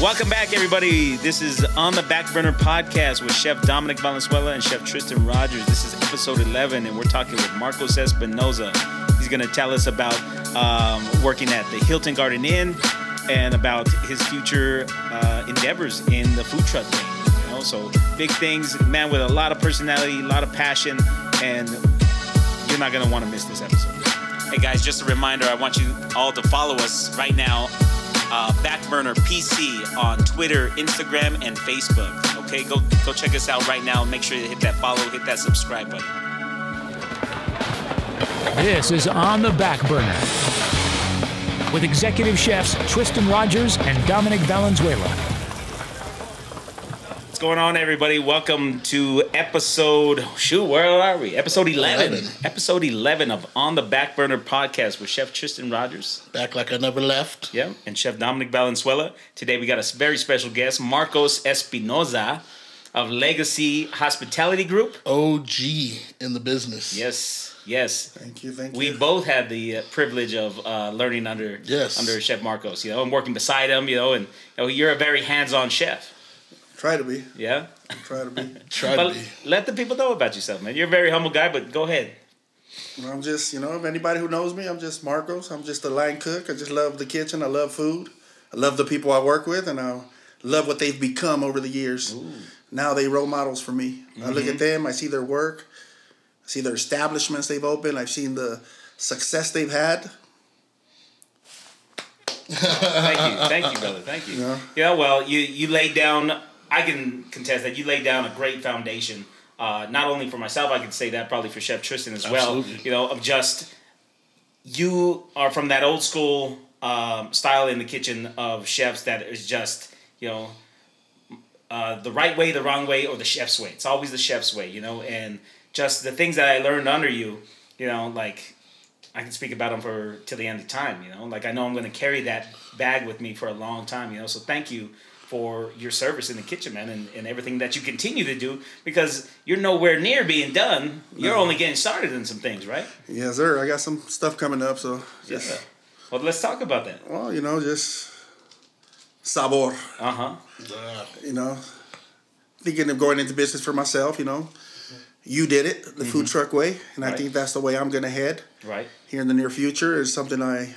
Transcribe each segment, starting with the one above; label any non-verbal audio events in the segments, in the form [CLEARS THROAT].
Welcome back, everybody. This is On the Back Burner podcast with Chef Dominic Valenzuela and Chef Tristan Rogers. This is episode 11, and we're talking with Marcos Espinoza. He's going to tell us about um, working at the Hilton Garden Inn and about his future uh, endeavors in the food truck game. You know, so big things, man, with a lot of personality, a lot of passion, and you're not going to want to miss this episode. Hey guys, just a reminder I want you all to follow us right now uh, Backburner PC on Twitter, Instagram, and Facebook. Okay, go go check us out right now. Make sure you hit that follow, hit that subscribe button. This is On the Back Burner with executive chefs Tristan Rogers and Dominic Valenzuela. What's going on, everybody? Welcome to episode. Shoot, where are we? Episode 11. 11. Episode 11 of On the Back Burner podcast with Chef Tristan Rogers. Back like I never left. Yeah, and Chef Dominic Valenzuela. Today we got a very special guest, Marcos Espinoza of Legacy Hospitality Group. OG in the business. Yes, yes. Thank you, thank We you. We both had the uh, privilege of uh, learning under Yes. under Chef Marcos, you know, and working beside him, you know, and you know, you're a very hands-on chef. Try to be. Yeah. Try to be. [LAUGHS] Try But to be. let the people know about yourself, man. You're a very humble guy, but go ahead. I'm just, you know, if anybody who knows me, I'm just Marcos. I'm just a line cook. I just love the kitchen. I love food. I love the people I work with, and I love what they've become over the years. Now they role models for me. I look at mm-hmm. them. I see their work. I see their establishments they've opened. I've seen the success they've had. Thank you, thank you, brother. Thank you. Yeah. Yeah. Well, you you laid down. I can contest that you laid down a great foundation. Uh, not only for myself, I could say that probably for Chef Tristan as well. You know, of just you are from that old school um, style in the kitchen of chefs that is just you know uh, the right way, the wrong way, or the chef's way. It's always the chef's way, you know. And just the things that I learned under you, you know, like I can speak about them for till the end of time, you know. Like I know I'm going to carry that bag with me for a long time, you know. So thank you for your service in the kitchen, man, and, and everything that you continue to do because you're nowhere near being done. You're only getting started in some things, right? Yes, sir. I got some stuff coming up, so just, Yeah. Well, let's talk about that. well, you know, just sabor. Uh huh. Uh, you know, thinking of going into business for myself, you know. You did it the food truck way, and I Mm-hmm. Think that's the way I'm going to head Right. here in the near future. Is something I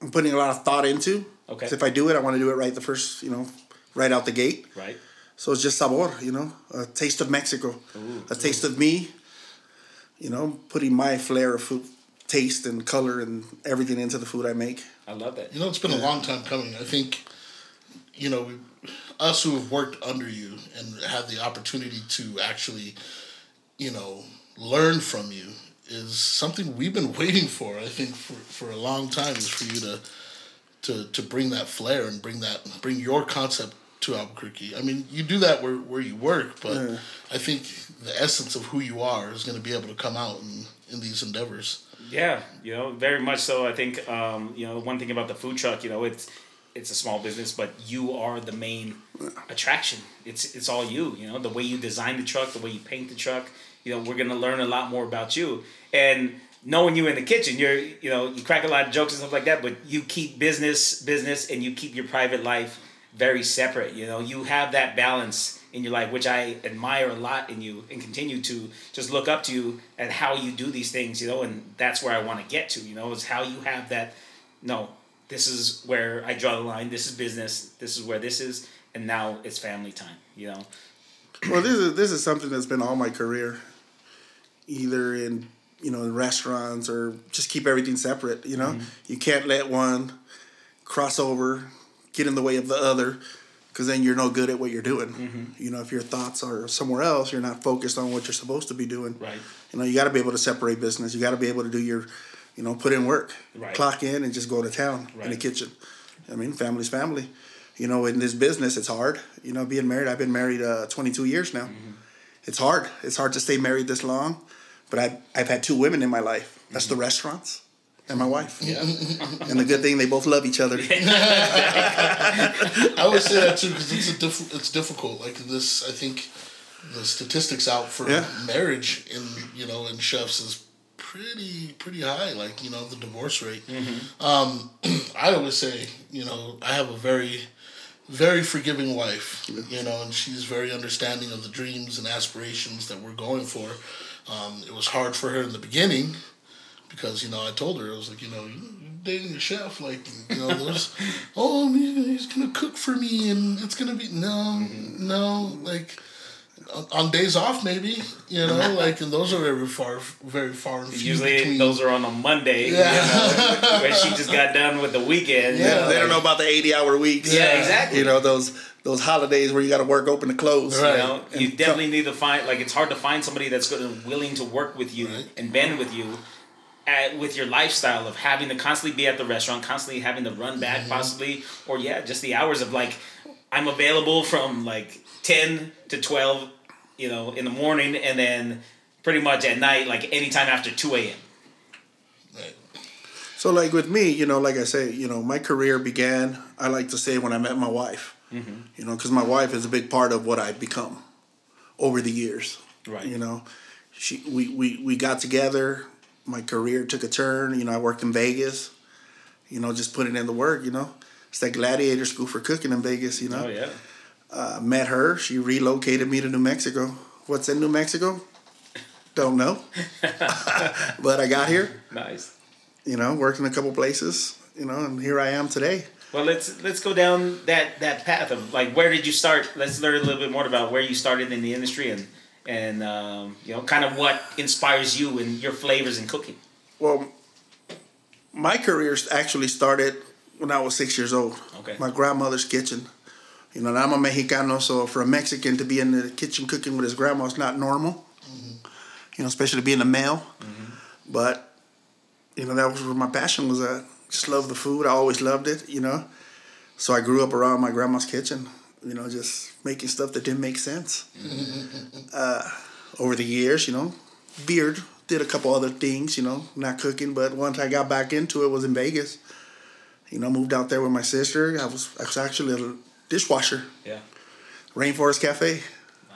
I'm putting a lot of thought into. Okay. 'Cause If I do it, I want to do it right the first, you know, right out the gate. Right. So it's just sabor, you know, a taste of Mexico, a taste of me. You know, putting my flair of food, taste and color and everything into the food I make. I love that. you know, it's been a long time coming. I think, you know, we, us who have worked under you and had the opportunity to actually, you know, learn from you is something we've been [LAUGHS] waiting for. I think for, for a long time is for you to to to bring that flair and bring that bring your concept to Albuquerque. I mean, you do that where where you work, but I think the essence of who you are is going to be able to come out in in these endeavors. Yeah, you know, very much so. I think um, you know one thing about the food truck, you know, it's it's a small business, but you are the main attraction. It's it's all you. You know, the way you design the truck, the way you paint the truck. You know, we're gonna learn a lot more about you and knowing you in the kitchen. You're you know you crack a lot of jokes and stuff like that, but you keep business business and you keep your private life very separate. You know, you have that balance in your life, which I admire a lot in you, and continue to just look up to you at how you do these things. You know, and that's where I want to get to. You know, is how you have that. No, this is where I draw the line. This is business. This is where this is, and now it's family time. You know, Well, this is this is something that's been all my career, either in you know in restaurants or just keep everything separate. You know, mm-hmm. you can't let one cross over, get in the way of the other, because then you're no good at what you're doing. Mm-hmm. You know, if your thoughts are somewhere else, you're not focused on what you're supposed to be doing. Right. You know, you got to be able to separate business. You got to be able to do your, you know, put in work, Right. clock in, and just go to town in the kitchen. I mean, family's family. You know, in this business, it's hard. You know, being married, I've been married uh, 22 years now. Mm-hmm. It's hard. It's hard to stay married this long, but I've, I've had two women in my life. That's the restaurants and my wife. yeah, And the good thing, they both love each other. [LAUGHS] I always say that too because it's a diff- it's difficult. Like this, I think the statistics out for Yeah. marriage in you know in chefs is pretty pretty high. Like you know the divorce rate. Mm-hmm. Um, [CLEARS THROAT] I always say you know I have a very very forgiving wife. You know, and she's very understanding of the dreams and aspirations that we're going for. Um, it was hard for her in the beginning because you know I told her I was like you know you dating a chef like you know there's [LAUGHS] oh he's gonna cook for me and it's gonna be no no like on- on days off maybe you know [LAUGHS] like and those are very far very far and few Usually between. those are on a Monday, Yeah. you know, where she just [LAUGHS] got done with the weekend. you Yeah, know, they don't know about the eighty-hour weeks. Yeah, exactly. You know those those holidays where you got to work open to close. Right. You know, you And definitely need to find like it's hard to find somebody that's going to willing to work with you Right. and bend with you. At, with your lifestyle of having to constantly be at the restaurant, constantly having to run back, Mm-hmm. possibly, or yeah, just the hours of like, I'm available from like ten to twelve, you know, in the morning, and then pretty much at night, like anytime after two a.m. Right. So like with me, you know, like I say, you know, my career began. I like to say when I met my wife. Mm-hmm. You know, because my wife is a big part of what I've become over the years. Right. You know, she we we we got together. My career took a turn. You know, I worked in Vegas. You know, just putting in the work. You know, it's that gladiator school for cooking in Vegas. You know, Oh yeah. I met her. She relocated me to New Mexico. What's in New Mexico? Don't know. [LAUGHS] but I got here. Nice. You know, worked in a couple places. You know, and here I am today. Well, let's let's go down that that path of like where did you start? Let's learn a little bit more about where you started in the industry and and um, you know kind of what inspires you and your flavors in cooking. Well, my career actually started when I was six years old. Okay. My grandmother's kitchen. You know, and I'm a Mexicano, so for a Mexican to be in the kitchen cooking with his grandma is not normal. You know, especially being a male. But, you know, that was where my passion was at. Just loved the food. I always loved it, you know. So I grew up around my grandma's kitchen, you know, just making stuff that didn't make sense. [LAUGHS] uh, over the years, you know, beard, did a couple other things, you know, not cooking, but once I got back into it was in Vegas. You know, moved out there with my sister. I was I was actually a dishwasher, Yeah. Rainforest Cafe.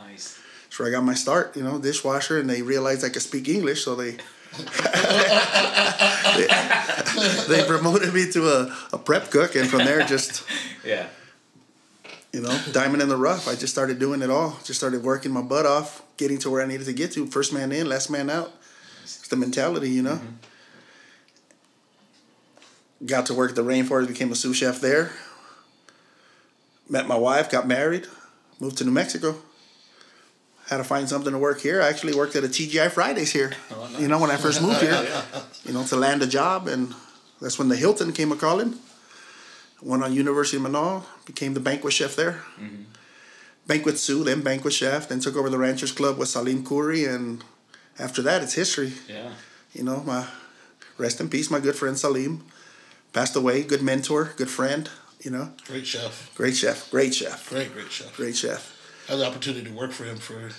Nice. That's where I got my start, you know, dishwasher, and they realized I could speak English, so they [LAUGHS] [LAUGHS] [LAUGHS] they, promoted me to a, a prep cook, and from there, just [LAUGHS] Yeah. you know, diamond in the rough. I just started doing it all. Just started working my butt off, getting to where I needed to get to. First man in, last man out. It's the mentality, you know. Mm-hmm. Got to work at the Rainforest, became a sous chef there. Met my wife, got married, moved to New Mexico. Had to find something to work here. I actually worked at a TGI Fridays here. Oh, you know, when I first moved here, you know, to land a job, and that's when the Hilton came a calling. Went on University of Menaul, became the banquet chef there. Mm-hmm. Banquet sous, then banquet chef, then took over the Ranchers Club with Salim Khoury, and after that, it's history. Yeah. You know, my rest in peace, my good friend Salim, passed away. Good mentor, good friend. You know, Great chef. great chef, great chef, Great, great chef. great chef. I had the opportunity to work for him for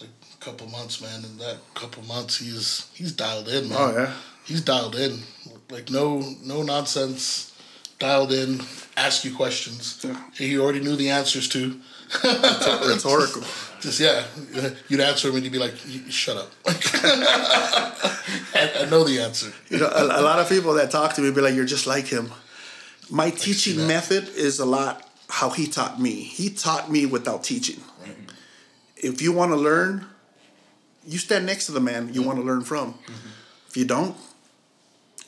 like a couple months, man. And that couple months, he's he's dialed in, man. Oh yeah, He's dialed in. Like no no nonsense. Dialed in. Ask you questions. Yeah. He already knew the answers to. it's Oracle. [LAUGHS] Just yeah, you'd answer him and he'd be like, "Shut up." [LAUGHS] I, I know the answer. You know, a, a lot of people that talk to me be like, "You're just like him." My teaching method is a lot how he taught me. He taught me without teaching. If you want to learn, you stand next to the man you want to learn from. If you don't,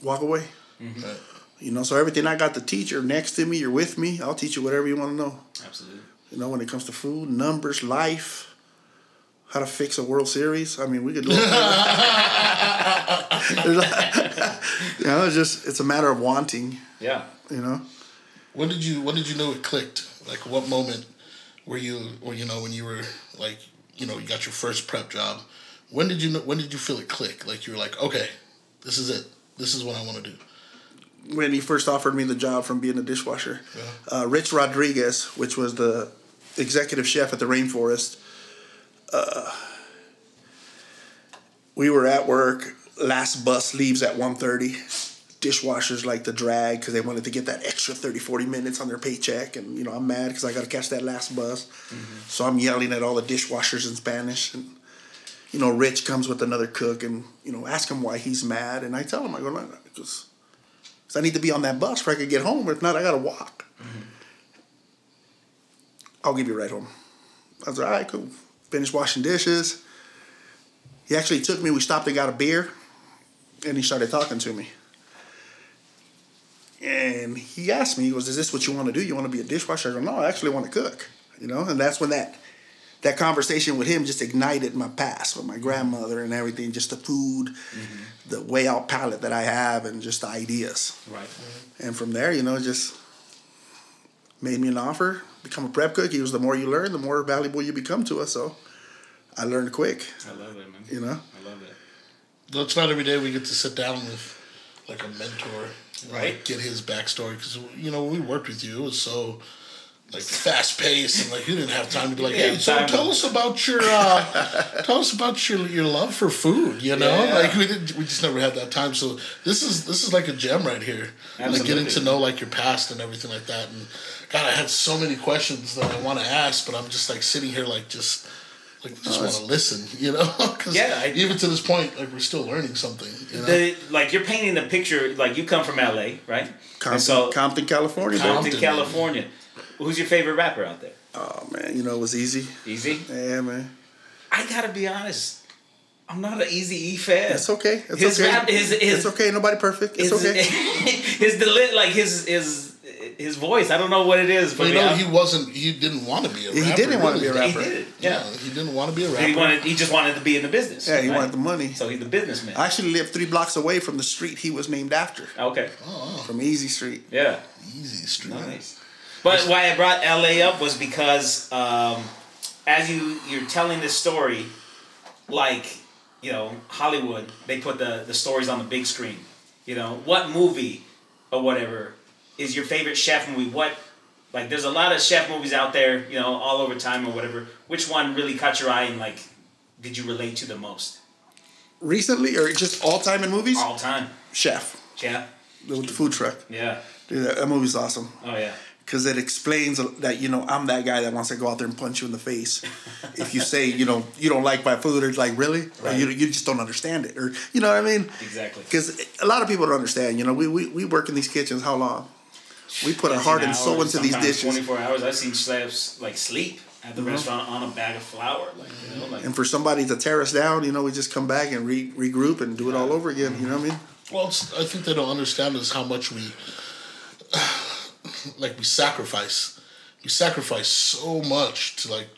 walk away. Right. You know, so everything I got the teacher next to me, you're with me. I'll teach you whatever you want to know. Absolutely. You know, when it comes to food, numbers, life, how to fix a World Series. I mean, we could do it. [LAUGHS] [LAUGHS] you know, it's just it's a matter of wanting. Yeah. You know, When did you when did you know it clicked? Like what moment were you or you know when you were like you know you got your first prep job? When did you know, when did you feel it click? Like you were like, okay, this is it. This is what I want to do. when he first offered me the job from being a dishwasher, Yeah. uh, Rich Rodriguez, which was the executive chef at the Rainforest, uh, we were at work. Last bus leaves at 1.30. Dishwashers like to drag because they wanted to get that extra 30, 40 minutes on their paycheck. And, you know, I'm mad because I got to catch that last bus. So I'm yelling at all the dishwashers in Spanish. And you know, Rich comes with another cook and, you know, ask him why he's mad. And I tell him, I go, no, because I need to be on that bus before I could get home. If not, I got to walk. Mm-hmm. I'll give you a ride home. I was like, all right, cool. Finished washing dishes. He actually took me, we stopped and got a beer, and he started talking to me. And he asked me, he goes, Is this what you want to do? You want to be a dishwasher? I go, No, I actually want to cook. You know, and that's when that that conversation with him just ignited my past with my grandmother and everything, just the food, mm-hmm. the way out palate that I have, and just the ideas. Right. Mm-hmm. And from there, you know, just made me an offer, become a prep cook. He was the more you learn, the more valuable you become to us. So I learned quick. I love it, man. You know? I love it. Though it's not every day we get to sit down with like a mentor, right? Like, get his backstory because you know we worked with you, it was so like fast paced and like you didn't have time to be like, hey, so tell us about your uh, [LAUGHS] tell us about your your love for food. You know, yeah. like we didn't we just never had that time. So this is this is like a gem right here. Absolutely. Like getting to know like your past and everything like that. And God, I had so many questions that I want to ask, but I'm just like sitting here like just like just want to listen, you know? [LAUGHS] Cause yeah, I, even to this point, like we're still learning something. You know? the, like you're painting a picture. Like you come from LA, right? Compton, so, Compton California. Compton, Compton California. Who's your favorite rapper out there? Oh man, you know it was easy. Easy. Yeah, man. I gotta be honest. I'm not an Easy E fan. It's okay. It's his okay. Rap, his, his, it's okay. Nobody perfect. It's his, okay. [LAUGHS] his deli- like his his his voice. I don't know what it is. But you know, he wasn't. He didn't want to be a rapper. He didn't want to be a rapper. He did. Yeah. yeah. he didn't want to be a rapper. He wanted. He just wanted to be in the business. Yeah, he right? wanted the money. So he's the businessman. I actually lived three blocks away from the street he was named after. Okay. Oh, From Easy Street. Yeah. Easy Street. Nice. But why I brought LA up was because um, as you you're telling this story, like you know Hollywood, they put the the stories on the big screen. You know what movie or whatever is your favorite chef movie? What like there's a lot of chef movies out there, you know, all over time or whatever. Which one really caught your eye and like did you relate to the most? Recently or just all time in movies? All time. Chef. Yeah. With the food truck. Yeah. Dude, that, that movie's awesome. Oh yeah. Because it explains that you know I'm that guy that wants to go out there and punch you in the face. [LAUGHS] if you say you know you don't like my food, or like really, right. you you just don't understand it, or you know what I mean? Exactly. Because a lot of people don't understand. You know, we, we we work in these kitchens how long? We put our heart and soul into these dishes. Twenty four hours. I've seen chefs like sleep at the mm-hmm. restaurant on a bag of flour. Like, you know, like, and for somebody to tear us down, you know, we just come back and re- regroup and do it all over again. You know what I mean? Well, I think they don't understand is how much we, [SIGHS] like, we sacrifice. We sacrifice so much to like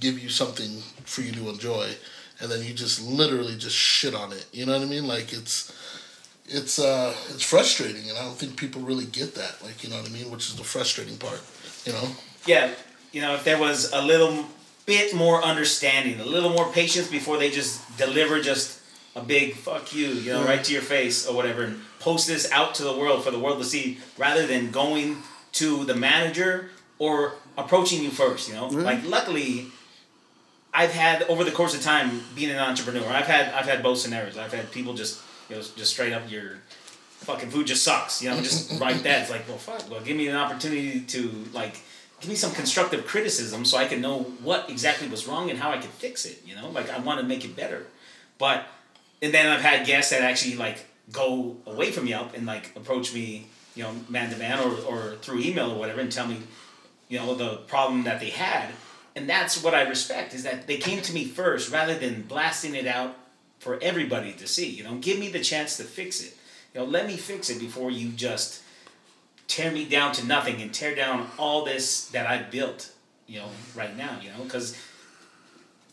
give you something for you to enjoy, and then you just literally just shit on it. You know what I mean? Like it's it's uh it's frustrating and I don't think people really get that. Like, you know what I mean? Which is the frustrating part, you know? Yeah. You know, if there was a little bit more understanding, a little more patience before they just deliver just a big fuck you, you know, yeah. right to your face or whatever, and post this out to the world for the world to see rather than going to the manager or approaching you first, you know? Mm-hmm. Like luckily I've had over the course of time being an entrepreneur, I've had I've had both scenarios. I've had people just just straight up your fucking food just sucks. You know, just [LAUGHS] write that. It's like, well, fuck. Well, give me an opportunity to like give me some constructive criticism so I can know what exactly was wrong and how I could fix it. You know, like I want to make it better. But and then I've had guests that actually like go away from Yelp and like approach me, you know, man to man or or through email or whatever and tell me, you know, the problem that they had. And that's what I respect is that they came to me first rather than blasting it out for everybody to see. You know, give me the chance to fix it. You know, let me fix it before you just tear me down to nothing and tear down all this that I built. You know, right now. You know, because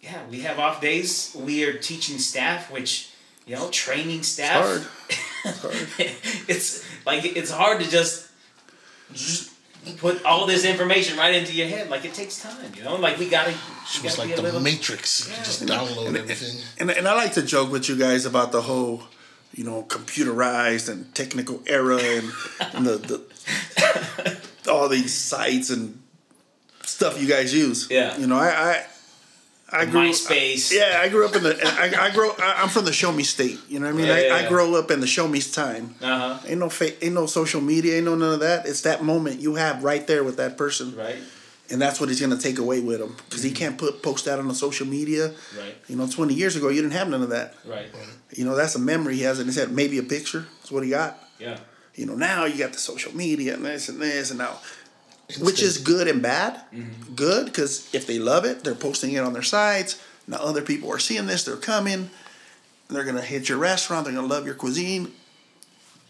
yeah, we have off days. We are teaching staff, which you know, training staff. It's hard. It's, hard. [LAUGHS] it's like it's hard to just, just put all this information right into your head. Like it takes time, you know. Like we gotta. She was like the little, Matrix. Yeah. just download and, everything. And, and I like to joke with you guys about the whole, you know, computerized and technical era and, and the, the all these sites and stuff you guys use. Yeah. You know, I, I I grew MySpace. I, yeah, I grew up in the. I, I grow. I, am from the show me state. You know what I mean? Yeah, I, yeah, I grow up in the show me's time. Uh huh. Ain't no fa- ain't no social media. Ain't no none of that. It's that moment you have right there with that person. Right. and that's what he's gonna take away with him because he can't put post that on the social media. Right. You know, twenty years ago, you didn't have none of that. Right. You know, that's a memory he has in his head. Maybe a picture. That's what he got. Yeah. You know, now you got the social media and this and this and now, which is good and bad. Mm-hmm. Good because if they love it, they're posting it on their sites. Now other people are seeing this. They're coming. They're gonna hit your restaurant. They're gonna love your cuisine.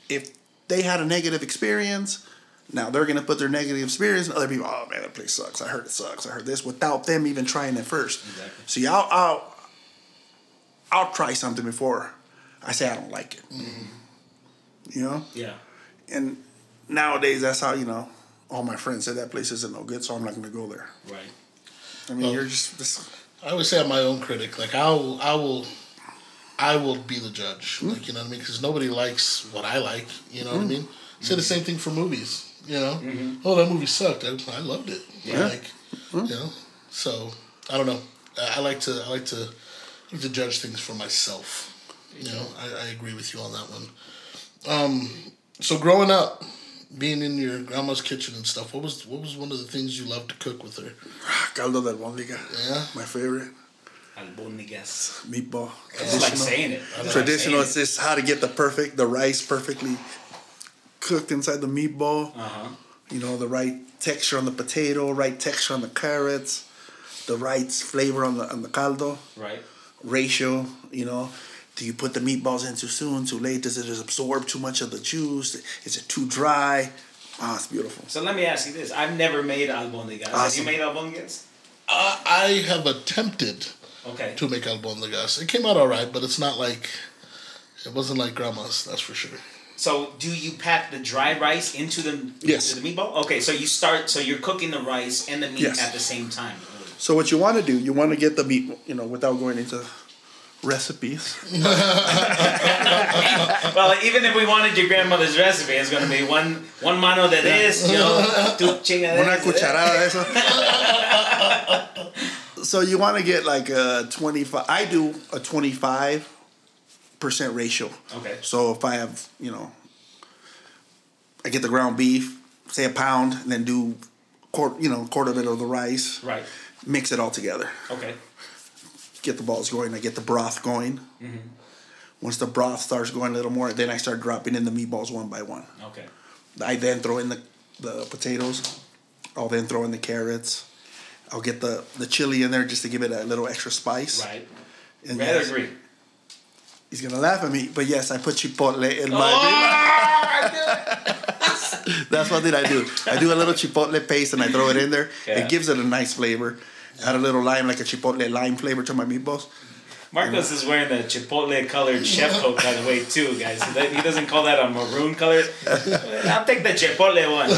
If they had a negative experience, now they're gonna put their negative experience, and other people, oh man, that place sucks. I heard it sucks. I heard this without them even trying it first. Exactly. See, I'll, I'll I'll try something before I say I don't like it. Mm-hmm. You know, Yeah. and nowadays that's how you know. All my friends said that place isn't no good, so I'm not gonna go there. Right. I mean, Well- you're just this. I always say I'm my own critic. Like I will, I will, I will be the judge. Hmm. Like you know what I mean? Because nobody likes what I like. You know what I mean? Say the same thing for movies. You know? Oh, that movie sucked. I, I loved it. Mm-hmm. Yeah. Like, you know. So I don't know. I, I like to. I like to. I like to judge things for myself. You know. I, I agree with you on that one. Um. So growing up, being in your grandma's kitchen and stuff, what was what was one of the things you loved to cook with her? [SIGHS] Caldo de albóndiga. Yeah. My favorite Albóndigas. meatball. It's like saying it. I like Traditional. saying It's just how to get the perfect, the rice perfectly cooked inside the meatball. Uh huh. You know, the right texture on the potato, right texture on the carrots, the right flavor on the on the caldo. Right. ratio, you know. Do you put the meatballs in too soon, too late? Does it absorb too much of the juice? Is it too dry? Ah, it's beautiful. So let me ask you this: I've never made albóndigas. Have you made albóndigas? Uh, I have attempted Okay. to make albondigas. It came out all right, but it's not like it wasn't like grandma's. That's for sure. So do you pack the dry rice into the Yes. the meatball? Okay, so you start so you're cooking the rice and the meat Yes. at the same time. So what you want to do, you want to get the meat, you know, without going into recipes. [LAUGHS] Well, even if we wanted your grandmother's recipe, it's going to be one one mano de this, you know, two chinga de Una cucharada de eso. [LAUGHS] so you want to get like a 25, I do a 25% ratio. Okay. So if I have, you know, I get the ground beef, say a pound, and then do quarter, you know, quarter of it of the rice. Right. Mix it all together. Okay. Get the balls going. I get the broth going. Mm-hmm. Once the broth starts going a little more, then I start dropping in the meatballs one by one. Okay. I then throw in the, the potatoes. I'll then throw in the carrots. I'll get the, the chili in there just to give it a little extra spice. Right. And Red yes, or green? He's gonna laugh at me, but yes, I put chipotle in my. Oh, [LAUGHS] That's what did I do. I do a little chipotle paste and I throw it in there. [LAUGHS] Yeah. It gives it a nice flavor. Add a little lime, like a chipotle lime flavor to my meatballs. Marcos is wearing the chipotle colored chef coat, by the way, too, guys. He doesn't- call that a maroon color. [LAUGHS] I'll take the chipotle one.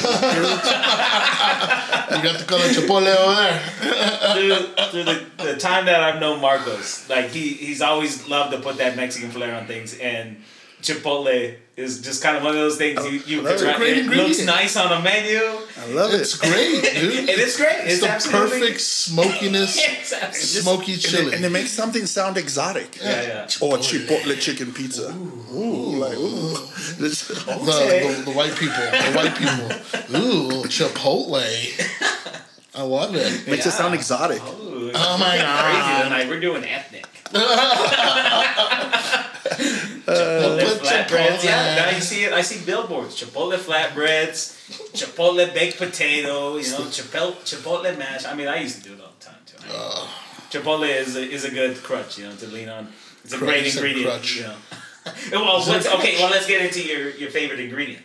You got the color chipotle over there. through, through the, the time that I've known Marcos, like he he's always loved to put that Mexican flair on things, and Chipotle is just kind of one of those things you you That's could a try- great it looks nice on a menu. I love it. It's great, [LAUGHS] dude. It is great. It's It's, the perfect [LAUGHS] smokiness, It's absolutely- smoky And it, chili. and it makes something sound exotic. Yeah, yeah. Or oh, chipotle chicken pizza. Ooh, like ooh. This- [LAUGHS] the, the, the white people, the white people. Ooh, Chipotle. I love it. makes it sound exotic. Ooh, Oh my crazy god. tonight. We're doing ethnic. I see billboards. Chipotle flatbreads, Chipotle baked potato. You know, Chipotle Chipotle mash. I mean, I used to do it all the time too. Chipotle is a, is a good crutch, you know, to lean on. It's a Crutch, great you said ingredient. crutch. You know. [LAUGHS] well, what's, okay. Well, let's get into your, your favorite ingredient.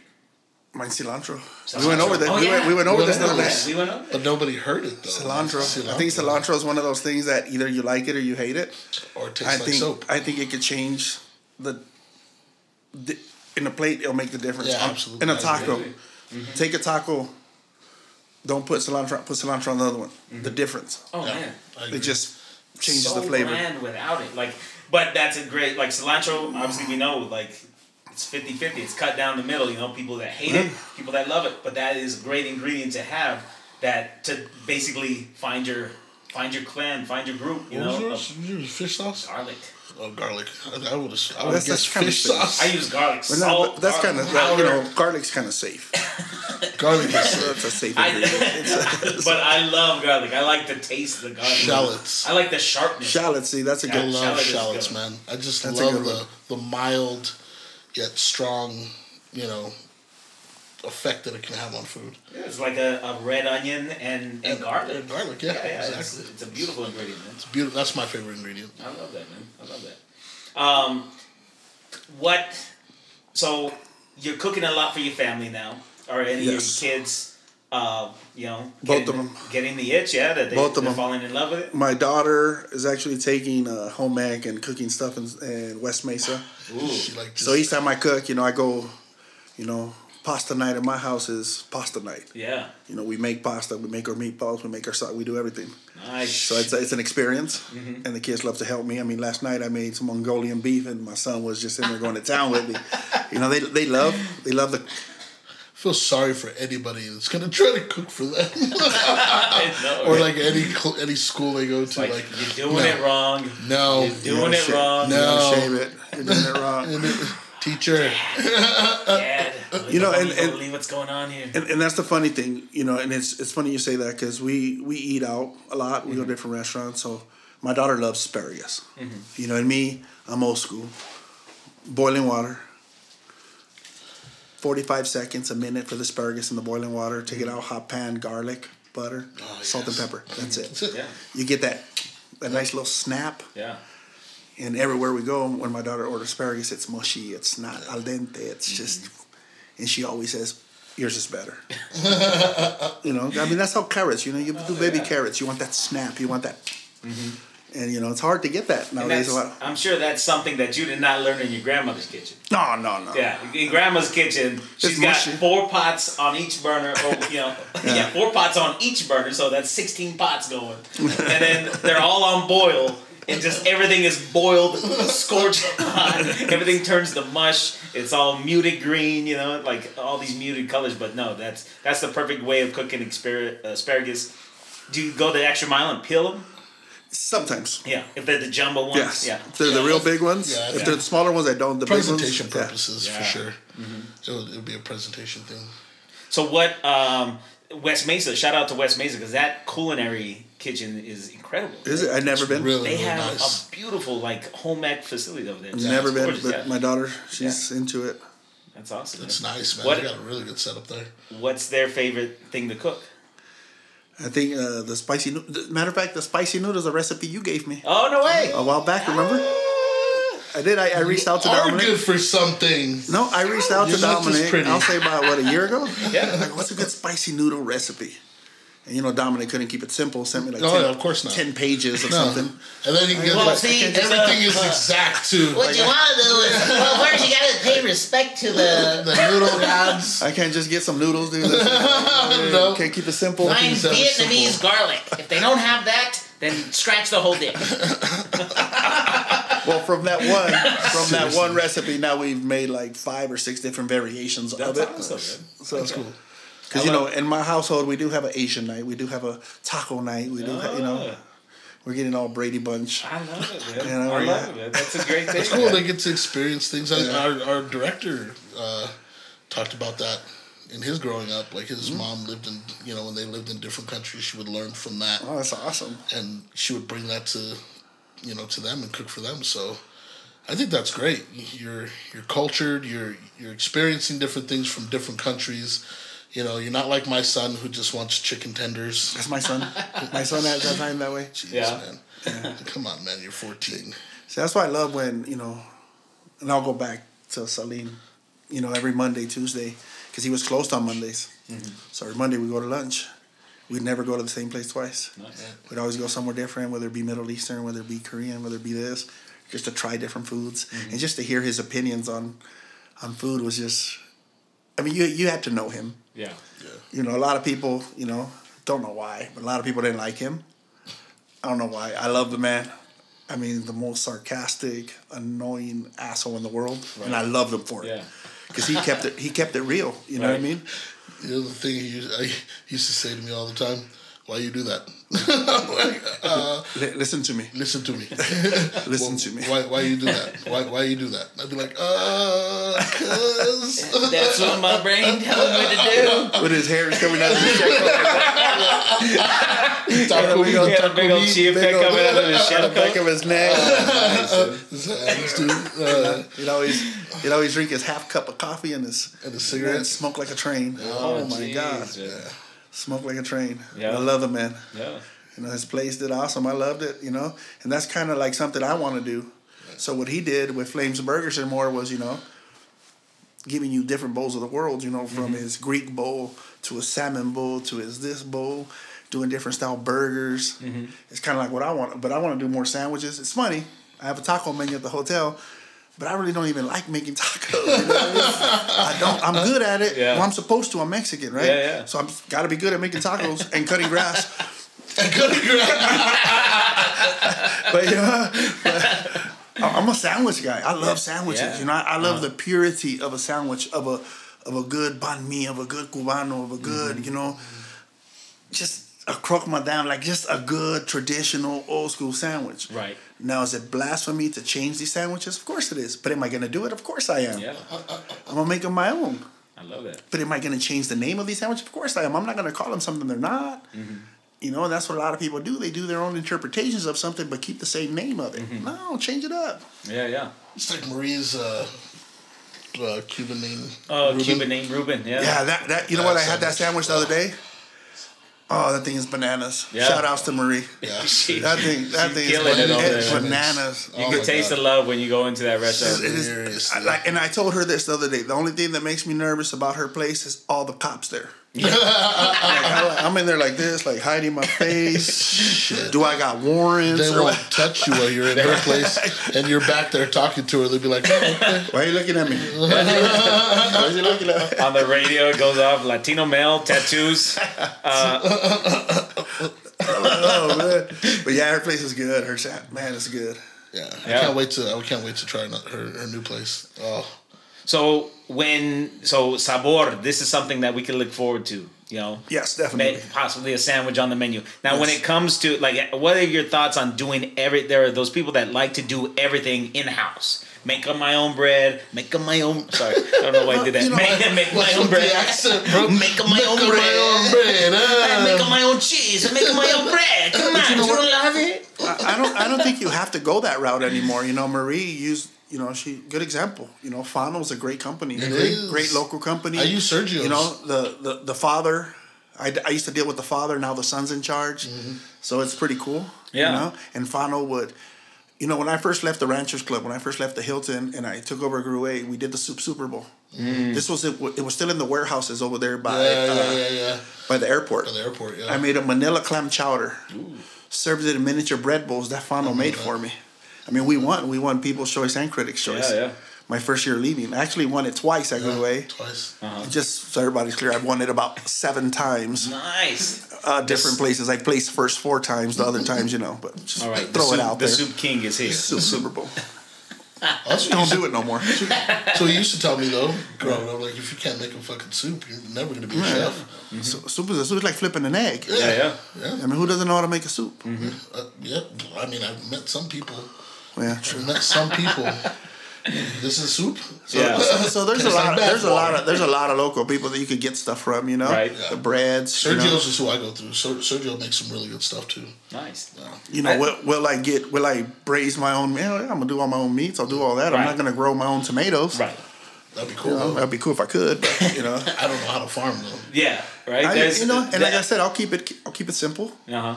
Mine cilantro. Cilantro. We went over that. Oh, we, yeah. went, we went over We this went the over last We went over. But nobody heard it though. cilantro. I think cilantro is one of those things that either you like it or you hate it. Or it tastes I like think soap. I think it could change the, the in a plate. It'll make the difference. Yeah, absolutely. In a taco, agree. Mm-hmm. take a taco. Don't put cilantro. Put cilantro on the other one. Mm-hmm. The difference. Oh Yeah, man, I agree. It just changes so the flavor. bland without it. Like, but that's a great like cilantro. Obviously, we know like it's 50-50. It's cut down the middle. You know, people that hate it, people that love it. But that is a great ingredient to have. That to basically find your find your clan, find your group. You What know, yours? of Fish sauce? garlic. Oh, garlic. I, I would have. I would That's- guess that's kinda fish safe. sauce. I use garlic But no, salt. but that's kind of you know, garlic's kind of safe. [LAUGHS] garlic is That's a safe I, [LAUGHS] but I love garlic. I like the taste of the garlic. Shallots. I like the sharpness. Shallots, see, that's a I good. Yeah. love Shallot shallots, good. man. I just That's love the one. the mild yet strong, you know, effect that it can have on food. Yeah, It's like a, a red onion and, and garlic. And garlic, yeah, yeah, yeah, exactly. It's, it's a beautiful ingredient, man. It's beautiful. That's my favorite ingredient. I love that, man. I love that. Um, what? So you're cooking a lot for your family now. Are any Yes. of your kids, uh, you know, Both getting, of 'em. getting the itch? Yeah, that they, Both of they're 'em. falling in love with it. My daughter is actually taking uh, home ec and cooking stuff in, in West Mesa. Ooh, She like So each time I cook, you know, I go, you know, pasta night at my house is pasta night. yeah, You know, we make pasta, we make our meatballs, we make our sauce, we do everything. nice. So it's it's an experience, mm-hmm. and the kids love to help me. I mean, last night I made some Mongolian beef, and my son was just in there going to town with me. [LAUGHS] You know, they they love they love the I feel sorry for anybody that's gonna try to cook for them, [LAUGHS] know, or right? like any cl- any school they go to. like, Like, you're doing no. it wrong. no, You're doing it shit. wrong. No. you know, shave it. You're doing it wrong. [LAUGHS] teacher. Dad, You know, and- you and- believe what's going on here. And, and that's the funny thing, you know, and it's it's funny you say that because we we eat out a lot. We go to different restaurants. So my daughter loves asparagus. Mm-hmm. You know, and me, I'm old school. Boiling water. Forty five seconds, a minute for the asparagus in the boiling water. Take it mm-hmm. out, hot pan, garlic, butter, oh, salt yes. and pepper. That's it. [LAUGHS] Yeah, You get that that nice little snap. yeah. And everywhere we go, when my daughter orders asparagus, it's mushy. It's not al dente. It's mm-hmm. just, and she always says, "Yours is better." [LAUGHS] you know, I mean that's how carrots. You know, you do oh, baby carrots. You want that snap. You want that, mm-hmm. and you know it's hard to get that nowadays. A lot. I'm sure that's something that you did not learn in your grandmother's kitchen. No, no, no. Yeah, in grandma's kitchen, she's got four pots on each burner. Or you know, [LAUGHS] yeah. four pots on each burner, so that's sixteen pots going, [LAUGHS] and then they're all on boil, and just everything is boiled, scorched [LAUGHS] hot. Everything turns to mush. It's all muted green, you know, like all these muted colors. But no, that's that's the perfect way of cooking aspar- asparagus. Do you go the extra mile and peel them? Sometimes. Yeah, if they're the jumbo ones. Yes. Yeah. If they're the real big ones. Yeah, if yeah. they're the smaller ones, I don't. The presentation big ones, purposes Yeah. for sure. It, would, it would be a presentation thing. So what? Um, West Mesa. Shout out to West Mesa because that culinary kitchen is incredible. Is it? I've never been. Really, They really have nice. a beautiful like home ec facility over there. It's Never been, gorgeous, but yeah. my daughter, she's into it. That's awesome. That's man. nice, man. What- They got a really good setup there. What's their favorite thing to cook? I think uh, the spicy. noo- the- Matter of fact, the spicy noodles, a recipe you gave me Oh no way! a while back. Remember? I did. I, I reached out to Are Dominic. good for something. No, I reached out to You're not Dominic. I'll say about what a year ago. Yeah. Like, what's a good spicy noodle recipe? And you know, Dominic couldn't keep it simple. Sent me like Oh, 10, yeah, of course not. ten pages of No. something. And then you can get Well, like, see, everything is exact too. What you want to do is, [LAUGHS] well, first you got to pay respect to the the noodle gods. I can't just get some noodles, dude. That's- [LAUGHS] no. Can't keep it simple. fine Vietnamese simple. garlic. If they don't have that, then scratch the whole dish. [LAUGHS] Well, from that one, from that one recipe, now we've made like five or six different variations That's of it. awesome, man. So That's cool. Because you know, in my household, we do have an Asian night. We do have a taco night. We do, ha- you know, Ah. we're getting all Brady Bunch. I love it, man. You know, I yeah. it. That's a great [LAUGHS] thing. It's cool. man. They get to experience things. I, our our director uh, talked about that in his growing up. Like his mom lived in, you know, when they lived in different countries, she would learn from that, Oh, that's awesome. and she would bring that to, you know, to them and cook for them. So. I think that's great. You're you're cultured. You're you're experiencing different things from different countries. You know, you're not like my son who just wants chicken tenders. That's my son. [LAUGHS] my son has that time that way. Jeez, Yeah. man. Come on, man. You're 14. So that's why I love when you know, and I'll go back to Salim, you know, every Monday, Tuesday, because he was closed on Mondays. Mm-hmm. So every Monday we go to lunch. We'd never go to the same place twice. Nice. We'd always go somewhere different, whether it be Middle Eastern, whether it be Korean, whether it be this, just to try different foods mm-hmm. and just to hear his opinions on, on food was just. I mean, you you had to know him. Yeah. You know, a lot of people, you know, don't know why, but a lot of people didn't like him. I don't know why. I love the man. I mean, the most sarcastic, annoying asshole in the world, and I loved him for it Yeah. because he kept it. He kept it real. You know what I Right. mean? The other thing he used, I, he used to say to me all the time, why you do that? Like, [LAUGHS] [LAUGHS] uh, listen to me. listen to me. [LAUGHS] Listen to me. Why, why you do that? Why, why you do that? I'd be like, uh, cause. That's what my brain tells me to do. With his hair is coming out of his shirt. check. Taco He had a big old chia pet coming out of his the shell back coat. of his neck. Thanks, dude. Uh, He'd always he'd always drink his half cup of coffee and his and the and cigarettes. smoke like a train. Oh, my jeez, god, yeah. Smoke like a train. Yeah. I love the man. Yeah. You know, his place did awesome. I loved it. You know, and that's kind of like something I want to do. So what he did with Flames Burgers and more was, you know, giving you different bowls of the world. You know, from mm-hmm. his Greek bowl to a salmon bowl to his this bowl, doing different style burgers. Mm-hmm. It's kind of like what I want, but I want to do more sandwiches. It's funny. I have a taco menu at the hotel. But I really don't even like making tacos. you know? I don't. I'm good at it. Yeah. Well, I'm supposed to. I'm Mexican, right? Yeah, yeah. So I'm got to be good at making tacos and cutting grass. [LAUGHS] but you know, but I'm a sandwich guy. I love sandwiches. Yeah. You know, I, I love the purity of a sandwich of a of a good banh mi, of a good cubano, of a good Mm-hmm. you know, just a croque madame, like just a good traditional old school sandwich. Right. Now, is it blasphemy to change these sandwiches? Of course it is. But am I going to do it? Of course I am. Yeah. I'm going to make them my own. I love that. But am I going to change the name of these sandwiches? Of course I am. I'm not going to call them something they're not. Mm-hmm. You know, and that's what a lot of people do. They do their own interpretations of something, but keep the same name of it. Mm-hmm. No, change it up. Yeah, yeah. It's like Marie's uh, uh, Cuban name. Oh, Reuben. Cuban name Reuben. Yeah. Yeah, that that you know That what? I had that sandwich. sandwich the other day. Oh, that thing is bananas. Yeah. Shout outs to Marie. [LAUGHS] Yeah. [LAUGHS] She- That thing, that she's thing is killing it over it's there. bananas. You Oh can taste God. the love when you go into that restaurant. It is- I- like, and I told her this the other day. The only thing that makes me nervous about her place is all the cops there. [LAUGHS] Like, I- I'm in there like this, like hiding my face. Do I got warrants? They won't touch you while you're in her place, [LAUGHS] and you're back there talking to her. They'll be like, oh. Why are you looking at me? [LAUGHS] Why are you looking at me? On the radio, it goes off Latino male tattoos. Uh, oh man! But yeah, her place is good. Her sa- man is good. Yeah, Yeah. I can't wait to. I can't wait to try her her new place. Oh, So when so sabor, this is something that we can look forward to. You know, Yes, definitely. possibly a sandwich on the menu. Now, when it comes to like, what are your thoughts on doing every? There are those people that like to do everything in house. Make up my own bread. Make up my own. Sorry, I don't know why I did that. You know, make, make my own bread. accent. Make up my own bread. Make my own bread. I make up my own cheese. Make up my own bread. Come on, you, don't love it? I, I don't. I don't think you have to go that route anymore. You know, Marie used. You know, she good example. You know, Fano's a great company, It great, is. great local company. I use Sergio's. You know, the the the father. I, I used to deal with the father. Now the son's in charge, so it's pretty cool. Yeah. You know, and Fano would. You know, when I first left the Ranchers Club, when I first left the Hilton, and I took over Group A, we did the Soup Super Bowl. This was it. It was still in the warehouses over there by Yeah, yeah, uh, yeah, yeah. by the airport. At the airport, yeah. I made a Manila clam chowder. Served it in miniature bread bowls that Fano made for me. I mean, we won. We won People's Choice and Critics' Choice. Yeah, yeah. My first year leaving. I actually won it twice at Good Way. twice. Just so everybody's clear, I've won it about seven times. Nice. Uh, different places. I placed first four times. The other times, you know, but just All right. throw soup, it out the there. The Soup king is here. Soup Super Bowl. [LAUGHS] That's Don't do it no more. So he used to tell me though, growing up, like if you can't make a fucking soup, you're never gonna be a chef. So, soup is a soup is like flipping an egg. Yeah, yeah. Yeah. I mean, who doesn't know how to make a soup? Uh, yeah. I mean, I've met some people. Yeah, true. I've met some people. this is soup. So, Yeah. [LAUGHS] So, so there's a Tastes like lot. Of, there's a lot of there's a lot of local people that you could get stuff from. You know, Right. the breads. you know. Sergio's is who I go through. Ser- Sergio makes some really good stuff too. Nice. You know, I- will, will I get? Will I braise my own? Yeah, I'm gonna do all my own meats. I'll do all that. I'm not gonna grow my own tomatoes. Right. That'd be You cool. know, that'd be cool if I could. But, you know, [LAUGHS] I don't know how to farm though. Yeah. Right. I, you know, and like I said, I'll keep it. I'll keep it simple. Uh-huh.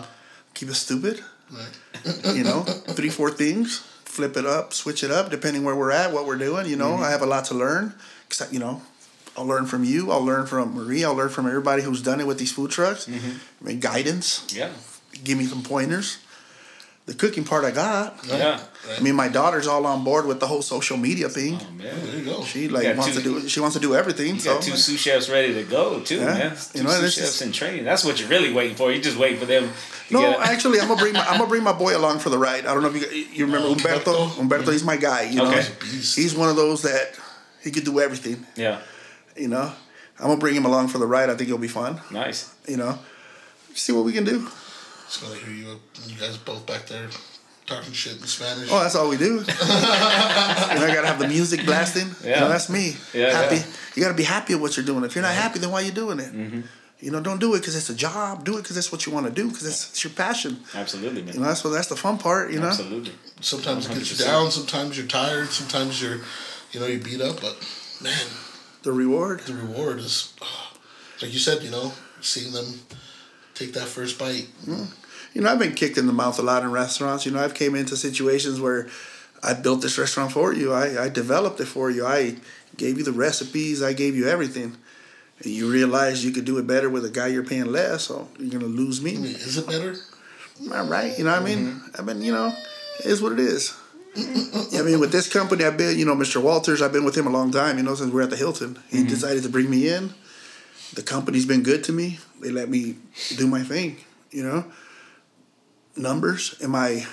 Keep it stupid. Right. You know, [LAUGHS] three, four things. Flip it up, switch it up, depending where we're at, what we're doing. You know, Mm-hmm. I have a lot to learn. Cause I, you know, I'll learn from you. I'll learn from Marie. I'll learn from everybody who's done it with these food trucks. Mm-hmm. I mean, guidance. Yeah. Give me some pointers. The cooking part I got. Yeah. I mean, my daughter's all on board with the whole social media thing. Oh man. There you go. She like wants two- to do. She wants to do everything. You so got two sous chefs ready to go too, Yeah. man. You Two know, sous chefs is- in training. That's what you're really waiting for. You're just waiting for them. to no, get- actually, I'm gonna bring my I'm gonna bring my boy along for the ride. I don't know if you you remember Oh, Umberto. Umberto? Umberto, he's my guy. You know, Okay. Beast. he's one of those that he could do everything. yeah. You know, I'm gonna bring him along for the ride. I think it'll be fun. Nice. You know, See what we can do. Just gonna hear you, you guys both back there talking shit in Spanish. Oh, that's all we do. [LAUGHS] and I gotta have the music blasting. Yeah, Yeah. you know, that's me. Yeah, happy. yeah. You gotta be happy with what you're doing. If you're not happy, then why are you doing it? Mm-hmm. You know, don't do it because it's a job. Do it because it's what you want to do. Because it's, it's your passion. Absolutely, man. You know, that's what that's the fun part. You know. Absolutely. sometimes it gets you down. Sometimes you're tired. Sometimes you're, you know, you beat up. But man, The reward. the reward is, like you said, you know, seeing them take that first bite. You know, I've been kicked in the mouth a lot in restaurants. You know, I've came into situations where I built this restaurant for you. I, I developed it for you. I gave you the recipes. I gave you everything. And you realize you could do it better with a guy you're paying less, so you're gonna lose me. I mean, is it better? All right, you know what I mean? Mm-hmm. I mean, you know, it is what it is. I mean, with this company, I've been, you know, Mr. Walters, I've been with him a long time, you know, since we we're at the Hilton. He mm-hmm. decided to bring me in. The company's been good to me. They let me do my thing, you know. Numbers, am I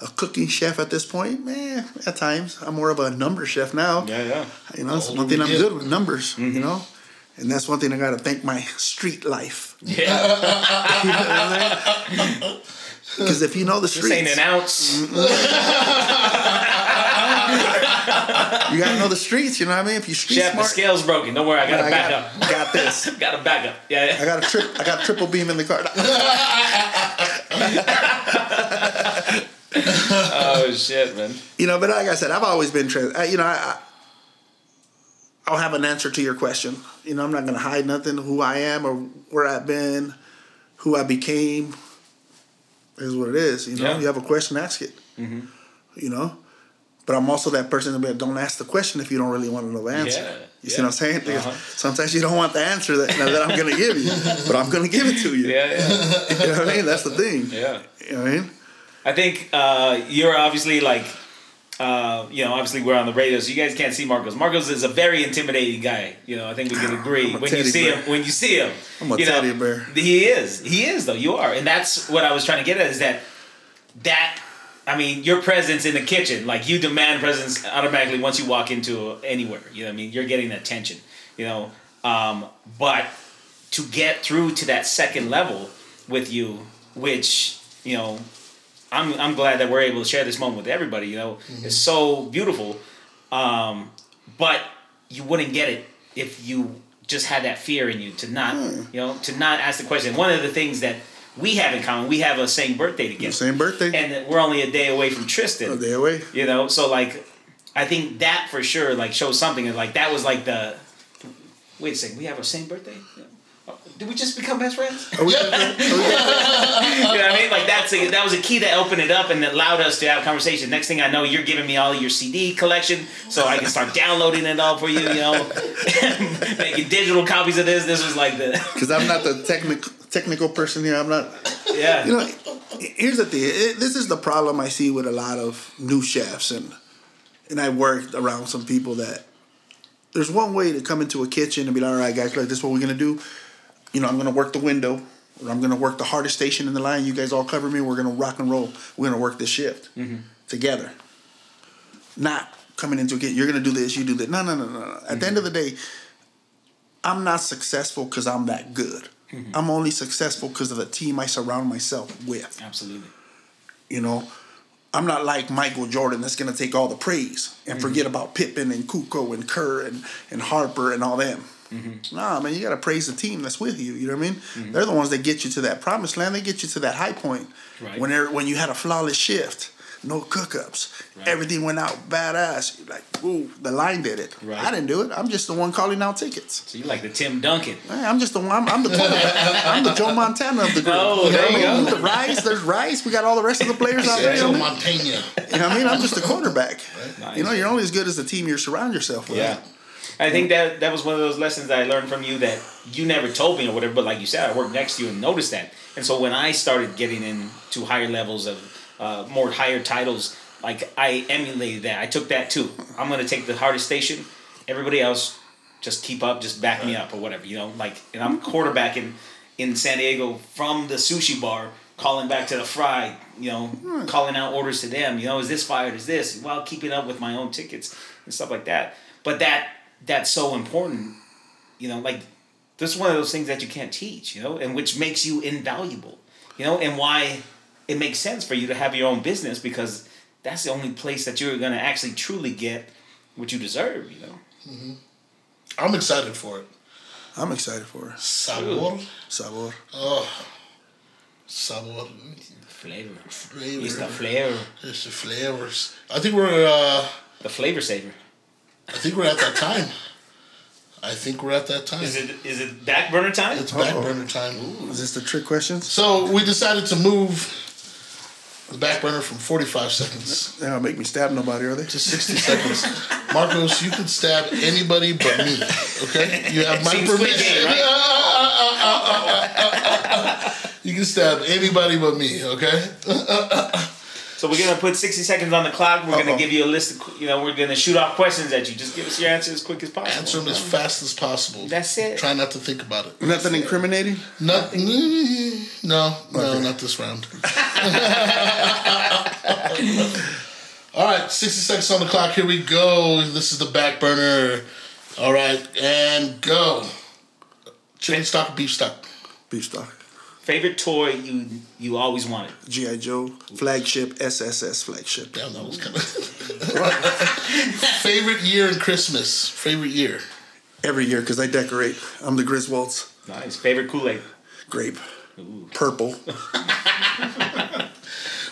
a cooking chef at this point? Man, at times. I'm more of a number chef now. Yeah, yeah. You know, that's one thing I'm get. good with numbers, you mm-hmm. know. And that's one thing I got to thank my street life. [LAUGHS] Yeah. Because [LAUGHS] if you know the streets, This ain't an ounce. [LAUGHS] You gotta know the streets, you know what I mean? If you street Chef, the scale's broken. Don't worry, I got a back got, got this. [LAUGHS] Got a back up. Yeah, yeah. I got a trip. I got a triple beam in the car. Oh shit, man. You know, but like I said, I've always been trans. You know, I, I I'll have an answer to your question. You know, I'm not gonna hide nothing. Who I am or where I've been, who I became, is what it is. You know, Yeah. you have a question, ask it. Mm-hmm. You know. But I'm also that person that don't ask the question if you don't really want to know the answer. Yeah, You see yeah. what I'm saying? Uh-huh. Sometimes you don't want the answer that, that I'm going to give you, but I'm going to give it to you. Yeah, yeah, You know what I mean? That's the thing. yeah. You know what I mean? I think uh, you're obviously like, uh, you know, obviously we're on the radio, so you guys can't see Marcos. Marcos is a very intimidating guy. You know, I think we can [SIGHS] agree when you see bear. him. When you see him, I'm a you know, bear. He is. He is though. You are, and that's what I was trying to get at. Is that that. I mean, your presence in the kitchen, like you demand presence automatically once you walk into anywhere. You know, what I mean, you're getting attention. You know, um, but to get through to that second level with you, which you know, I'm I'm glad that we're able to share this moment with everybody. You know, it's so beautiful. Um, but you wouldn't get it if you just had that fear in you to not, you know, to not ask the question. One of the things that we have in common, we have a same birthday together, Same birthday. and we're only a day away from Tristan. A day away. You know, so like, I think that for sure like shows something. And like that was like the. Wait a second, we have our same birthday. Did we just become best friends? Are we- [LAUGHS] you know what I mean? Like that's a, that was a key that opened it up and that allowed us to have a conversation. Next thing I know, you're giving me all your CD collection, so I can start downloading it all for you. You know, [LAUGHS] making digital copies of this. This was like the Because I'm not the technical technical person here. I'm not. yeah. You know, here's the thing. It, this is the problem I see with a lot of new chefs, and and I worked around some people that there's one way to come into a kitchen and be like, all right, guys, like this is what we're gonna do. You know, I'm gonna work the window, or I'm gonna work the hardest station in the line. You guys all cover me. We're gonna rock and roll. We're gonna work this shift mm-hmm. together. Not coming into a kitchen. You're gonna do this. You do that. No, no, no, no. no. At the end of the day, I'm not successful because I'm that good. Mm-hmm. I'm only successful because of the team I surround myself with. Absolutely. You know, I'm not like Michael Jordan that's gonna take all the praise and forget mm-hmm. about Pippen and Kukoc and Kerr and, and Harper and all them. Mm-hmm. Nah, man, you gotta praise the team that's with you. You know what I mean? They're the ones that get you to that promised land. They get you to that high point. Right. When when you had a flawless shift, no cookups, everything went out badass. You're like, ooh, the line did it. Right. I didn't do it. I'm just the one calling out tickets. So you like the Tim Duncan? Hey, I'm just the one. I'm, I'm the I'm the Joe Montana of the group. Oh, know there what you I mean? go. The Rice, there's Rice. We got all the rest of the players out there. Joe You know Montana. what I mean? I'm just a quarterback. Nice. You know, you're only as good as the team you surround yourself with. Yeah. I think that that was one of those lessons that I learned from you that you never told me or whatever, but like you said, I worked next to you and noticed that. And so when I started getting into higher levels of uh, more higher titles, like I emulated that. I took that too. I'm gonna take the hardest station. Everybody else just keep up, just back me up or whatever, you know. Like, and I'm quarterbacking in San Diego from the sushi bar, calling back to the fry, you know, calling out orders to them. You know, is this fired? Is this? While keeping up with my own tickets and stuff like that. But that that's so important. You know, like this is one of those things that you can't teach, you know, and which makes you invaluable, you know, and why it makes sense for you to have your own business because that's the only place that you're gonna actually truly get what you deserve, you know. I'm excited for it. I'm excited for it. Sabor. Sabor. Oh. Sabor. Flavor. Flavor. It's the flavor. It's the flavors. I think we're uh The flavor saver. I think we're at that time. I think we're at that time. Is it is it back burner time? It's back burner time. Ooh. Is this the trick questions? So we decided to move the back burner from 45 seconds They don't make me stab nobody, are they? to 60 seconds. Marcos, you can stab anybody but me. Okay? You have my Same Squid permission. Game, [LAUGHS] you can stab anybody but me, okay? [LAUGHS] So we're gonna put sixty seconds on the clock. We're Uh-oh. gonna give you a list of you know we're gonna shoot off questions at you. Just give us your answer as quick as possible. Answer them as fast as possible. That's it. Try not to think about it. Nothing incriminating? Nothing. [LAUGHS] no, no, not this round. [LAUGHS] [LAUGHS] All right, 60 seconds on the clock. Here we go. This is the back burner. All right, and go. Chicken stock, beef stock. Beef stock. Favorite toy you you always wanted. G.I. Joe. Flagship. SSS flagship. Damn, that was kind of. [LAUGHS] Favorite year in Christmas. Favorite year. Every year, because I decorate. I'm the Griswolds. Nice. Favorite Kool Aid. Grape. Purple. [LAUGHS]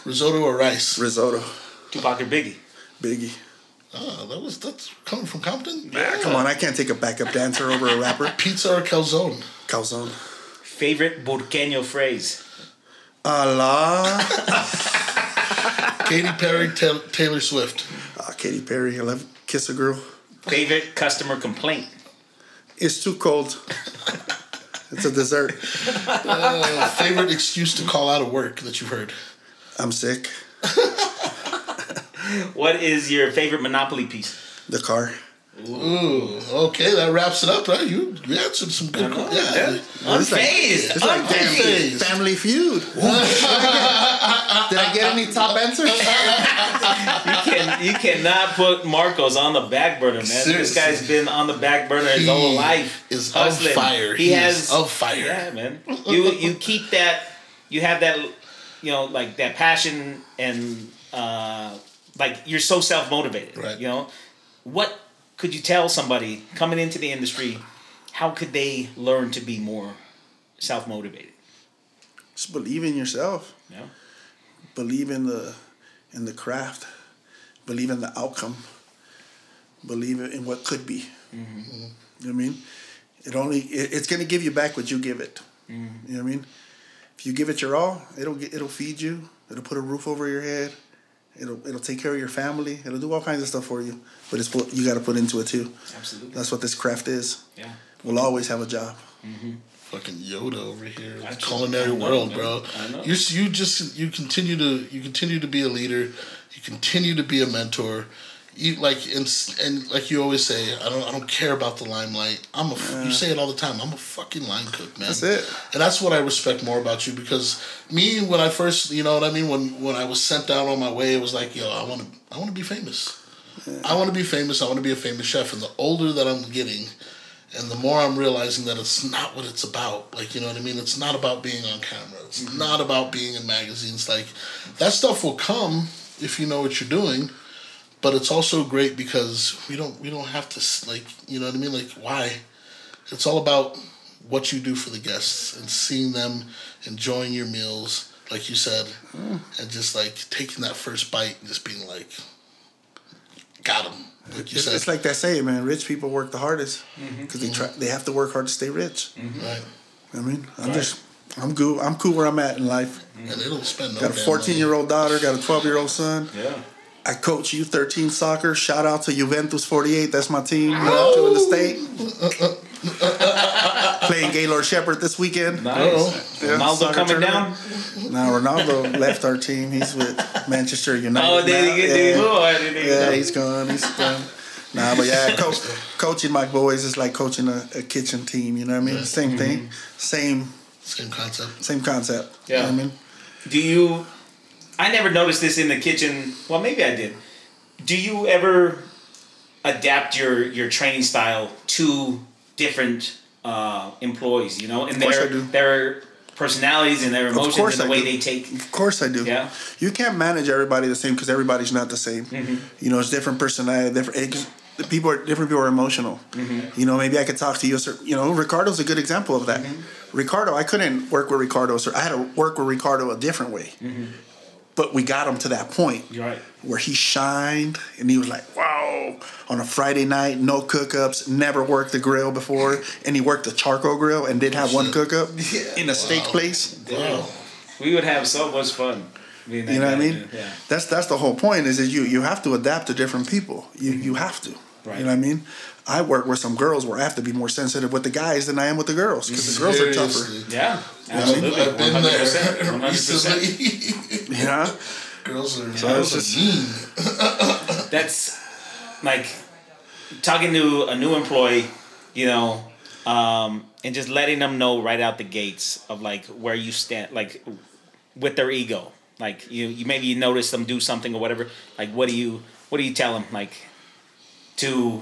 Risotto or rice. Risotto. Tupac or Biggie. Biggie. Oh, that was that's coming from Compton. Ah, come on, I can't take a backup dancer over a rapper. Pizza or calzone. Calzone. Favorite Burqueño phrase. Allah. [LAUGHS] Katy Perry, Ta- Taylor Swift. Ah, Katy Perry. I love Kiss a Girl. Favorite customer complaint. It's too cold. it's a dessert. Uh, favorite excuse to call out of work that you've heard. I'm sick. [LAUGHS] What is your favorite Monopoly piece? The car. Ooh, okay, that wraps it up, right? You, you answered some good. know, yeah. yeah. It's like- Unfazed. It's like Unfazed. Unfazed. Family Feud. [LAUGHS] Did I get any top answers? [LAUGHS] You, can, you cannot put Marcos on the back burner, man. This guy's been on the back burner his He whole life. is on hustling. fire. He, He has is on fire. Yeah, man. You you keep that. You have that. You know, like that passion and uh, like you're so self motivated. Right. You know, what could you tell somebody coming into the industry? How could they learn to be more self motivated? Just believe in yourself. Yeah. Believe in the in the craft. Believe in the outcome. Believe in what could be. Mm-hmm. Mm-hmm. You know what I mean? It only it, it's gonna give you back what you give it. Mm-hmm. You know what I mean? If you give it your all, it'll get, it'll feed you. It'll put a roof over your head. It'll it'll take care of your family. It'll do all kinds of stuff for you. But it's what you got to put into it too. Absolutely. That's what this craft is. Yeah. We'll always have a job. Mm-hmm. Fucking Yoda over here, the Actually, culinary I know, world, man. bro. I know. You you just you continue to you continue to be a leader. You continue to be a mentor. You like and and like you always say, I don't I don't care about the limelight. I'm a f you say it all the time. I'm a fucking line cook, man. That's it. And that's what I respect more about you because me when I first you know what I mean when when I was sent down on my way, it was like yo I want to I want to be famous. I want to be famous. I want to be a famous chef. And the older that I'm getting, and the more I'm realizing that it's not what it's about. Like, you know what I mean? It's not about being on camera. It's mm-hmm. not about being in magazines. Like, that stuff will come if you know what you're doing. But it's also great because we don't we don't have to like you know what I mean like why it's all about what you do for the guests and seeing them enjoying your meals like you said mm. and just like taking that first bite and just being like got him like you It's, said it's like that saying, man. Rich people work the hardest mm-hmm. because they try. Mm-hmm. They have to work hard to stay rich. Mm-hmm. right I mean, I'm just, I'm cool. I'm cool where I'm at in life. and they don't spend no Got a 14 year old daughter. Got a 12 year old son. Yeah. I coach U13 soccer. Shout out to Juventus 48. That's my team. Two in the state. [LAUGHS] Playing Gaylord Shepherd this weekend. Nice. Yeah, Ronaldo coming tournament. down. Now Ronaldo left our team. He's with Manchester oh, United. Oh, did he get? Did he yeah. go? Oh, I didn't even Yeah, know. he's gone. He's gone. Nah, but yeah, coach, coaching my boys is like coaching a, a kitchen team. You know what I mean? Same thing, mm-hmm. same same concept same concept. You Yeah. know what I mean? Do you? I never noticed this in the kitchen. Well, maybe I did. Do you ever adapt your your training style to different uh, employees. You know, and their their personalities and their emotions and the I way do. they take. Of course I do. Yeah. You can't manage everybody the same because everybody's not the same. Mm-hmm. You know, it's different personality, different. It, the people are different. People are emotional. Mm-hmm. You know, maybe I could talk to you. certain- You know, Ricardo's a good example of that. Mm-hmm. Ricardo, I couldn't work with Ricardo. So I had to work with Ricardo a different way. But we got him to that point right. where he shined and he was like, wow, on a Friday night, no cookups, never worked the grill before. [LAUGHS] And he worked the charcoal grill and did have one cookup [LAUGHS] in a steak place. Wow. We would have so much fun. You know what I mean? Yeah. That's that's the whole point is that you you have to adapt to different people. You you have to. Right. You know what I mean? I work with some girls where I have to be more sensitive with the guys than I am with the girls because the girls are tougher. Seriously. Yeah, absolutely. I've been 100%, there 100%. recently. [LAUGHS] You know? Girls are, it's girls just- mean. That's like talking to a new employee, you know, um, and just letting them know right out the gates of like where you stand, like with their ego. Like you, you maybe you notice them do something or whatever. Like what do you, what do you tell them? Like to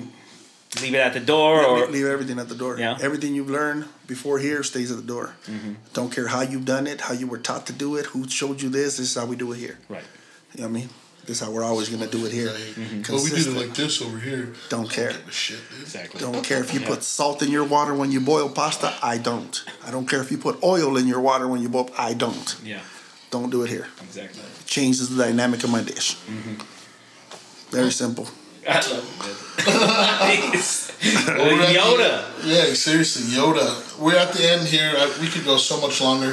leave it at the door or leave everything at the door. Yeah. Everything you've learned before here stays at the door. Mm-hmm. Don't care how you've done it, how you were taught to do it, who showed you this. This is how we do it here. right. You know what I mean? This is how we're always gonna do it here. Like, But we did it like this over here. Don't care. Give a shit, dude. Exactly. Don't care if you put salt in your water when you boil pasta. I don't. I don't care if you put oil in your water when you boil. I don't. Yeah. Don't do it here. Exactly. It changes the dynamic of my dish. Very simple. I love it. Yoda. Yeah, seriously, Yoda. We're at the end here. I, we could go so much longer.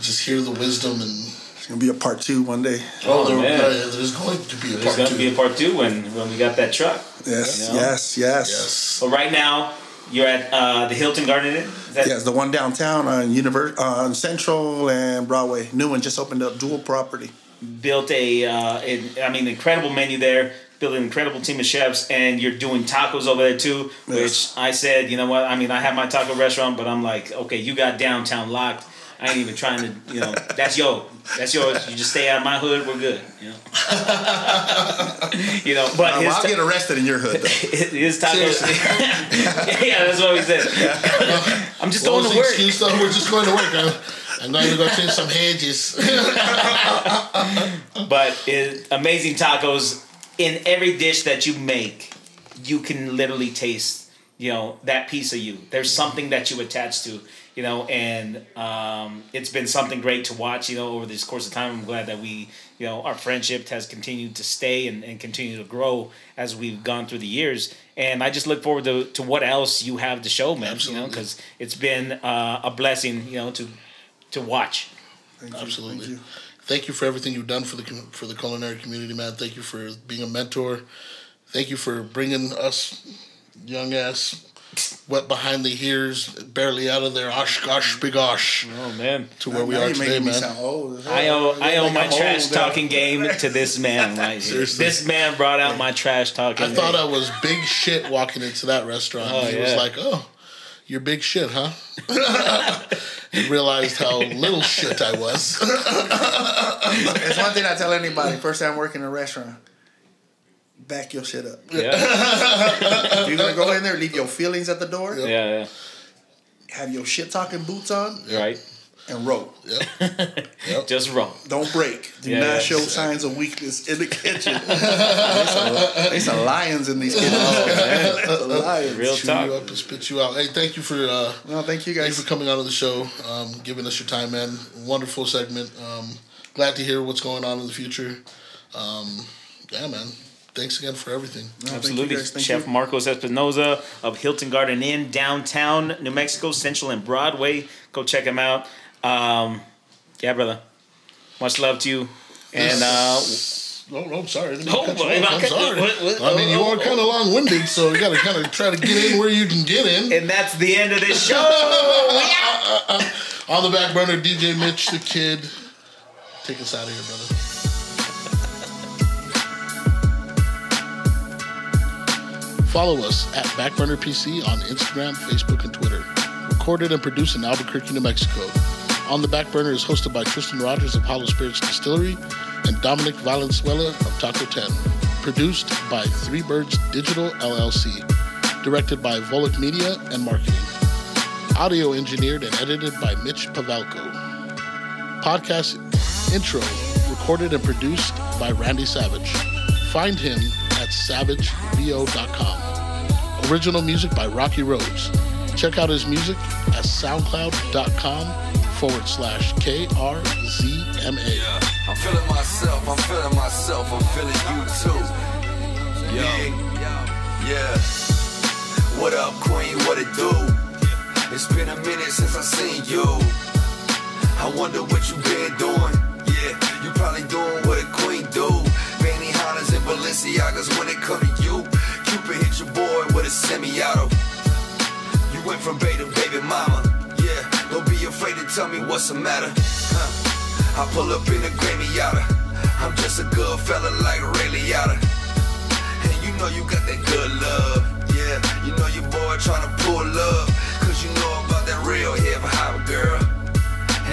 Just hear the wisdom and It's gonna be a part two one day. oh, Oh, there, man. yeah, there's going to be a There's part gonna two. be a part two when when we got that truck. Yes, You know? yes, yes, yes. But right now, you're at uh, the Hilton Garden Inn. That Yes, the one downtown on Univers- uh, on Central and Broadway. New one just opened up, dual property. built a, uh, an- I mean, incredible menu there. Built an incredible team of chefs, and you're doing tacos over there too. Yes. Which I said, you know what? I mean, I have my taco restaurant, but I'm like, okay, you got downtown locked. I ain't even trying to, you know, [LAUGHS] that's yo, that's yours. You just stay out of my hood, we're good. You know, [LAUGHS] you know. But Uh, his, well, I'll ta- get arrested in your hood. Though. [LAUGHS] his tacos. yeah, that's what we said. I'm just What going was to work. excuse though? We're just going to work. I'm, I'm going to go change some hedges. but it, amazing tacos in every dish that you make you can literally taste you know that piece of you. There's something that you attach to you know and um, it's been something great to watch you know over this course of time. I'm glad that we you know our friendship has continued to stay and, and continue to grow as we've gone through the years. And i just look forward to, to what else you have to show man you know because it's been uh, a blessing you know to to watch. Thank you, Absolutely. thank you. Thank you for everything you've done for the for the culinary community, man. Thank you for being a mentor. Thank you for bringing us young ass wet behind the ears, barely out of their osh gosh bigosh oh man to where we Now are today, man. sound old as hell. I owe I owe my trash old now. talking game to this man [LAUGHS] right here. This man brought out my trash talking. I thought I was big shit walking into that restaurant. Oh, he was like, "Oh, you're big shit, huh?" [LAUGHS] and realized how little shit I was. [LAUGHS] It's one thing I tell anybody. First time working in a restaurant, back your shit up. yeah, If you're gonna go in there, leave your feelings at the door. yeah, yeah. Have your shit talking boots on yeah. Right. And roll. [LAUGHS] Yep. Just roll. Don't break. Do Yeah, not yeah. show signs of weakness in the kitchen. [LAUGHS] there's, some, some lions in these kitchens. [LAUGHS] Some lions. Real Chew you up and spit you out. Hey, thank you for uh, No, thank you Thank guys. you for coming on to the show, um, giving us your time, man. Wonderful segment. Um, glad to hear what's going on in the future. Um, yeah, man. Thanks again for everything. No, thank you Absolutely. Thank Chef you. Marcos Espinoza of Hilton Garden Inn, downtown New Mexico, Central and Broadway. Go check him out. Um, yeah, brother. Much love to you. And uh, Oh, no, I'm sorry. Oh, cut you boy, off. I I'm sorry. what- I mean, you oh, are oh, kind of long winded, so you got to kind of try to get in where you can get in. and that's the end of this [LAUGHS] show. On the back burner, DJ Mitch, the kid. Take us out of here, brother. Follow us at Backburner PC on Instagram, Facebook, and Twitter. Recorded and produced in Albuquerque, New Mexico. On the Back Burner is hosted by Tristan Rogers of Hollow Spirits Distillery and Dominic Valenzuela of Taco 10. Produced by Three Birds Digital LLC. Directed by Volek Media and Marketing. Audio engineered and edited by Mitch Pavelko. Podcast intro recorded and produced by Randy Savage. Find him at savagevo.com. Original music by Rocky Rose. Check out his music at soundcloud.com forward slash KRZMA. I'm feeling myself, I'm feeling myself, I'm feeling you too. Yeah, yeah. What up, Queen? What it do? It's been a minute since I seen you. I wonder what you been doing. Yeah, you probably doing what a queen do. And Balenciagas when it come to you. Cupid hit your boy with a semi-auto. You went from baby mama. Afraid to tell me what's the matter. Huh. I pull up in a Grammy Yada. I'm just a good fella like Ray Liotta. And you know you got that good love. Yeah, you know your boy tryna pull up. Cause you know about that real hip hop girl.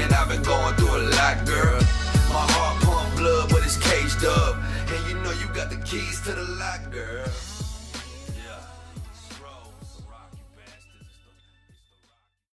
And I've been going through a lot, girl. My heart pump blood, but it's caged up. And you know you got the keys to the lock, girl.